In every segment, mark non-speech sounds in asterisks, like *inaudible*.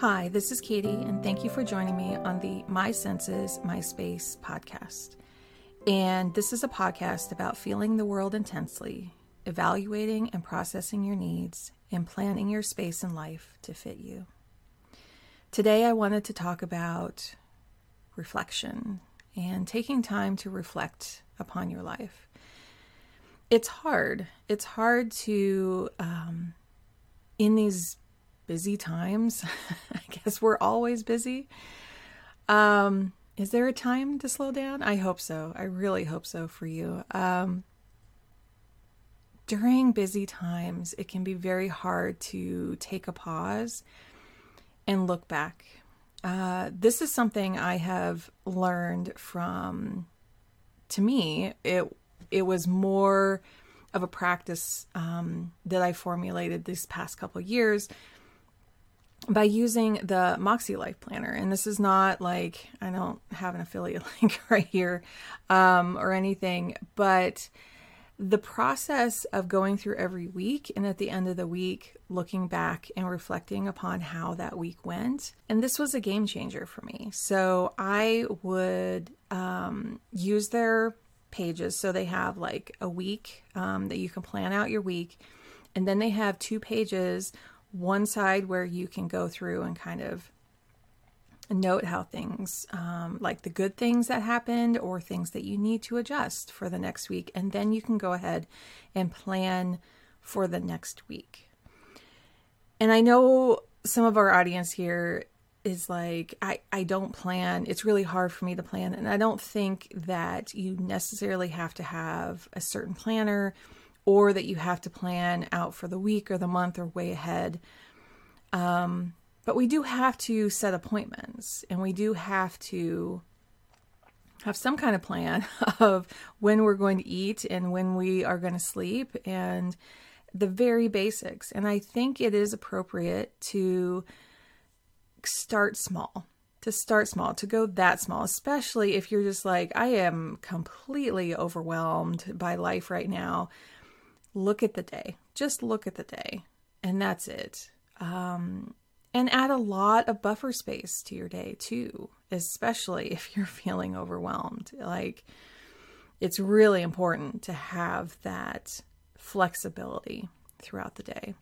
Hi, this is Katie, and thank you for joining me on the My Senses, My Space podcast. And this is a podcast about feeling the world intensely, evaluating and processing your needs, and planning your space in life to fit you. Today, I wanted to talk about reflection and taking time to reflect upon your life. It's hard. It's hard to, um, in these busy times. *laughs* I guess we're always busy. Um, is there a time to slow down? I hope so. I really hope so for you. Um, during busy times, it can be very hard to take a pause and look back. Uh, this is something I have learned from. To me, it it was more of a practice um, that I formulated these past couple years by using the Moxie Life Planner. And this is not like I don't have an affiliate *laughs* link right here um, or anything, but the process of going through every week and at the end of the week looking back and reflecting upon how that week went. And this was a game changer for me. So i would um, use their pages. So they have like a week um, that you can plan out your week. And then they have two pages one side where you can go through and kind of note how things, um, like the good things that happened or things that you need to adjust for the next week. And then you can go ahead and plan for the next week. And I know some of our audience here is like, I, I don't plan. It's really hard for me to plan. And I don't think that you necessarily have to have a certain planner or that you have to plan out for the week or the month or way ahead. Um, but we do have to set appointments and we do have to have some kind of plan *laughs* of when we're going to eat and when we are going to sleep and the very basics. And I think it is appropriate to start small to start small, to go that small, especially if you're just like, I am completely overwhelmed by life right now look at the day. Just look at the day. And that's it. Um, and add a lot of buffer space to your day too, especially *laughs* if you're feeling overwhelmed. Like, it's really important to have that flexibility throughout the day.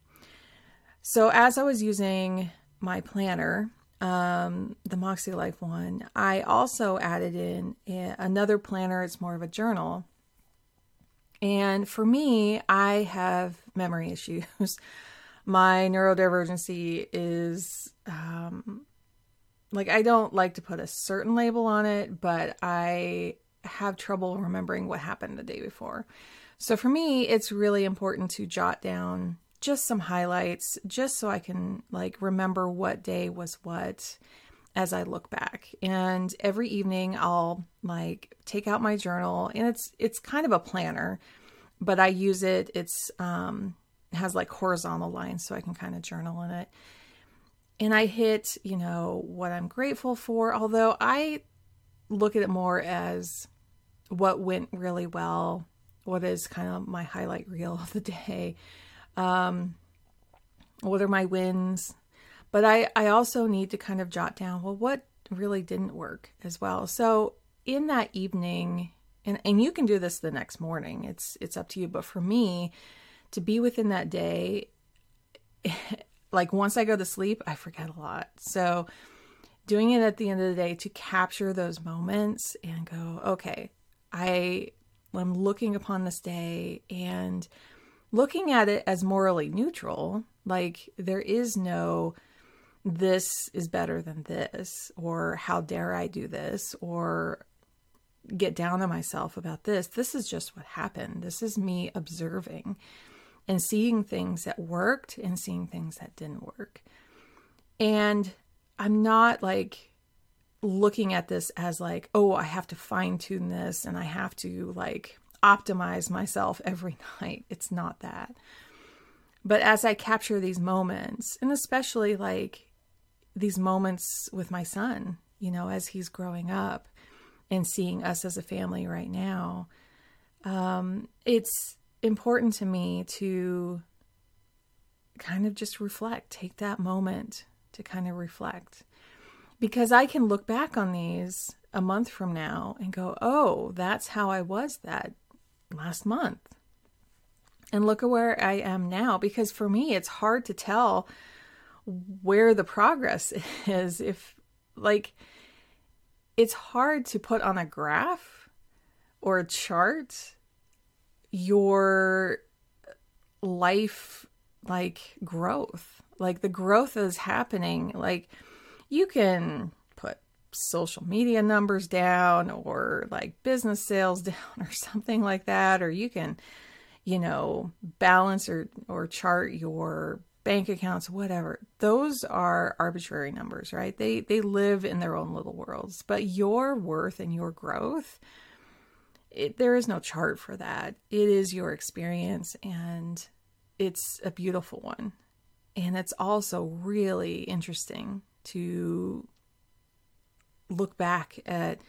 So, as I was using my planner, um, the Moxie Life one, I also added in another planner. It's more of a journal and for me, I have memory issues. *laughs* My neurodivergency is um, like I don't like to put a certain label on it, but I have trouble remembering what happened the day before. So for me, it's really important to jot down just some highlights just so I can like remember what day was what as I look back. And every evening I'll like take out my journal and it's it's kind of a planner, but I use it it's um has like horizontal lines so I can kind of journal in it. And I hit, you know, what I'm grateful for, although I look at it more as what went really well, what is kind of my highlight reel of the day. Um what are my wins? But I, I also need to kind of jot down, well, what really didn't work as well. So in that evening, and, and you can do this the next morning, it's it's up to you. But for me, to be within that day, *laughs* like once I go to sleep, I forget a lot. So doing it at the end of the day to capture those moments and go, okay, I am looking upon this day and looking at it as morally neutral. Like there is no this is better than this, or how dare I do this, or get down on myself about this. This is just what happened. This is me observing and seeing things that worked and seeing things that didn't work. And I'm not like looking at this as like, oh, I have to fine tune this and I have to like optimize myself every *laughs* night. It's not that. But as I capture these moments, and especially like these moments with my son, you know, as he's growing up and seeing us as a family right now, um, it's important to me to kind of just reflect, take that moment to kind of reflect because I can look back on these a month from now and go, oh, that's how I was that last month. And look at where I am now. Because for me, it's hard to tell where the progress *laughs* is. If, like, it's hard to put on a graph or a chart your life, like, growth. Like, the growth is happening. Like, you can put social media numbers down or like business sales *laughs* down or something like that or you can you know balance or or chart your bank accounts whatever those are arbitrary numbers right? They they live in their own little worlds. But your worth and your growth it, there is no chart for that. It is your experience and it's a beautiful one. And it's also really interesting to look back at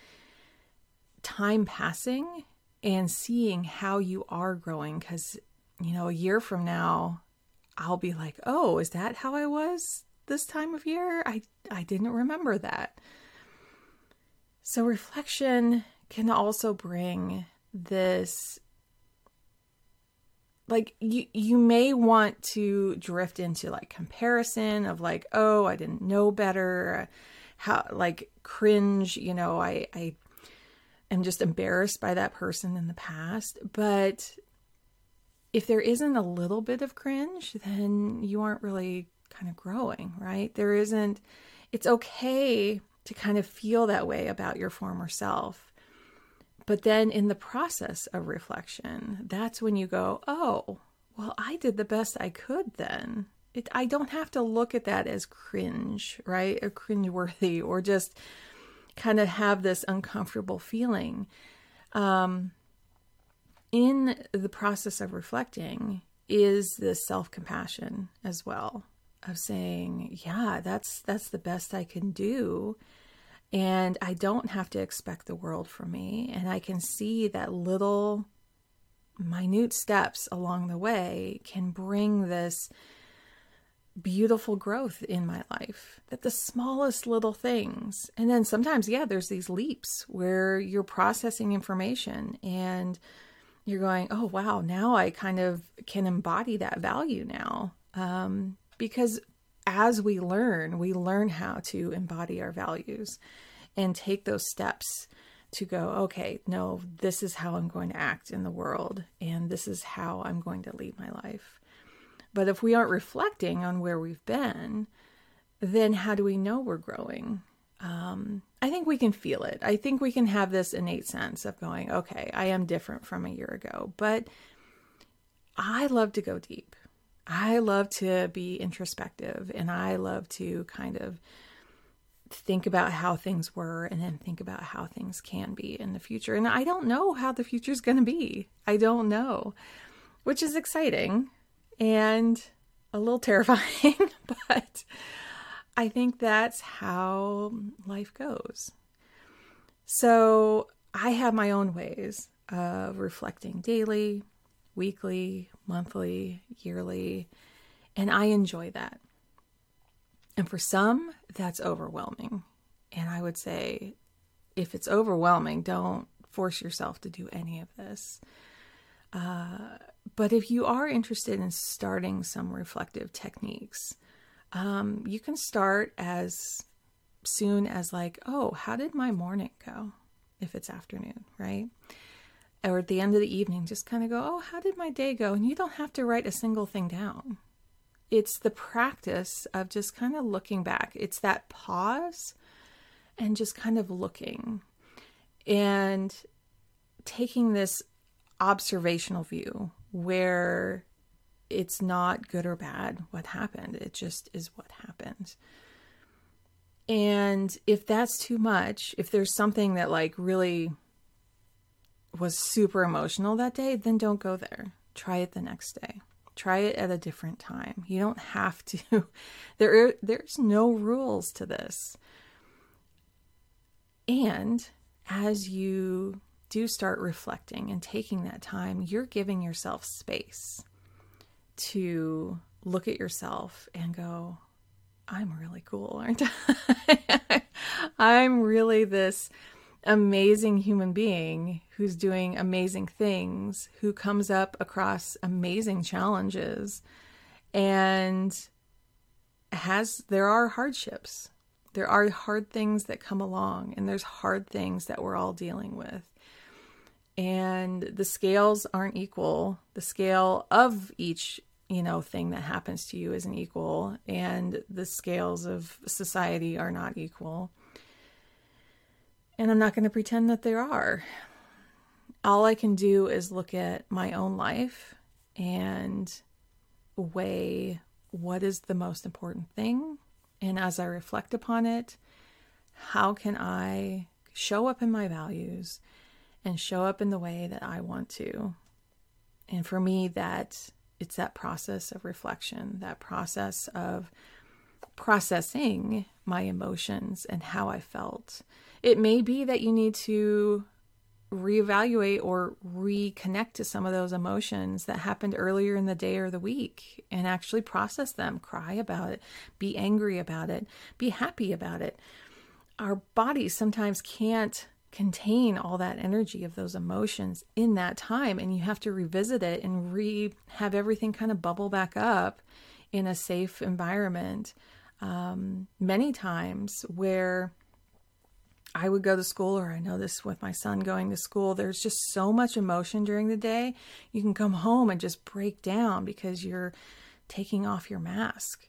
time passing and seeing how you are growing. Because you know a year from now i'll be like oh is that how i was this time of year? I i didn't remember that. So reflection can also bring this like you you may want to drift into like comparison of like oh i didn't know better. How like cringe you know i i am just embarrassed by that person in the past. But if there isn't a little bit of cringe then you aren't really kind of growing right there isn't it's okay to kind of feel that way about your former self but then in the process of reflection, that's when you go, oh, well, I did the best I could then. It, I don't have to look at that as cringe, right? Or cringeworthy, or just kind of have this uncomfortable feeling. Um, in the process of reflecting is this self compassion as well of saying, yeah, that's that's the best I can do and I don't have to expect the world from me. And I can see that little minute steps along the way can bring this beautiful growth in my life. That the smallest little things, and then sometimes, yeah, there's these leaps where you're processing information and you're going, oh, wow, now I kind of can embody that value now. Um, because as we learn, we learn how to embody our values and take those steps to go, okay, no, this is how I'm going to act in the world, and this is how I'm going to lead my life. But if we aren't reflecting on where we've been, then how do we know we're growing? Um, I think we can feel it. I think we can have this innate sense of going, okay, I am different from a year ago, but I love to go deep. I love to be introspective and I love to kind of think about how things were and then think about how things can be in the future. And I don't know how the future is going to be. I don't know, which is exciting and a little *laughs* terrifying, *laughs* but I think that's how life goes. So I have my own ways of reflecting daily, weekly, monthly, yearly, and I enjoy that. And for some, that's overwhelming. And I would say, if it's overwhelming, don't force yourself to do any of this. Uh, but if you are interested in starting some reflective techniques, um, you can start as soon as, like, oh, how did my morning go? If it's afternoon, right? Or at the end of the evening, just kind of go, oh, how did my day go? And you don't have to write a single thing down it's the practice of just kind of looking back. It's that pause and just kind of looking and taking this observational view where it's not good or bad what happened. It just is what happened. And if that's too much, if there's something that like really was super emotional that day, then don't go there. Try it the next day. Try it at a different time. You don't have to. *laughs* There, are, there's no rules to this. And as you do start reflecting and taking that time, you're giving yourself space to look at yourself and go, I'm really cool, aren't I? *laughs* I'm really this amazing human being who's doing amazing things, who comes up across amazing challenges and has there are hardships. There are hard things that come along and there's hard things that we're all dealing with. And the scales aren't equal. The scale of each you know thing that happens to you isn't equal and the scales of society are not equal. And i'm not going to pretend that there are. All i can do is look at my own life and weigh what is the most important thing and as i reflect upon it how can i show up in my values and show up in the way that i want to? And for me that it's that process of reflection, that process of processing my emotions and how I felt. It may be that you need to reevaluate or reconnect to some of those emotions that happened earlier in the day or the week and actually process them, cry about it, be angry about it, be happy about it. Our bodies sometimes can't contain all that energy of those emotions in that time and you have to revisit it and re have everything kind of bubble back up in a safe environment um, many times where I would go to school, or I know this with my son going to school, there's just so much emotion during the day. You can come home and just break down because you're taking off your mask.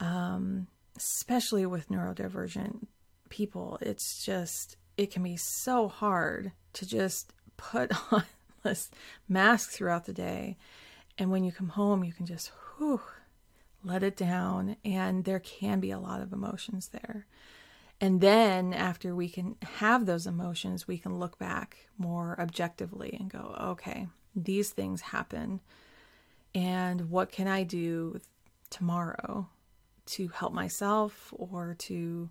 Um, especially with neurodivergent people, it's just, it can be so hard to just put *laughs* on this mask throughout the day. And when you come home, you can just whew, let it down. And there can be a lot of emotions there. And then after we can have those emotions, we can look back more objectively and go, okay, these things happen. And what can I do tomorrow to help myself or to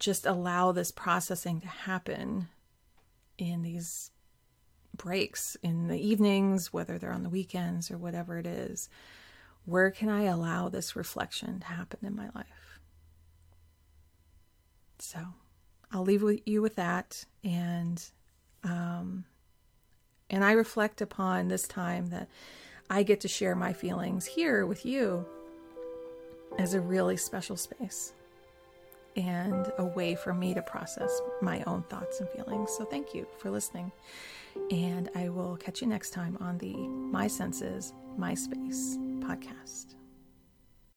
just allow this processing to happen in these breaks in the evenings, whether they're on the weekends or whatever it is. Where can I allow this reflection to happen in my life? So I'll leave with you with that and um, and I reflect upon this time that I get to share my feelings here with you as a really special space and a way for me to process my own thoughts and feelings. So thank you for listening. And I will catch you next time on the My Senses, My Space podcast.